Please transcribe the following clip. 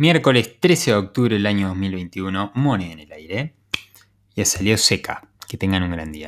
Miércoles 13 de octubre del año 2021, moneda en el aire. Ya salió seca. Que tengan un gran día.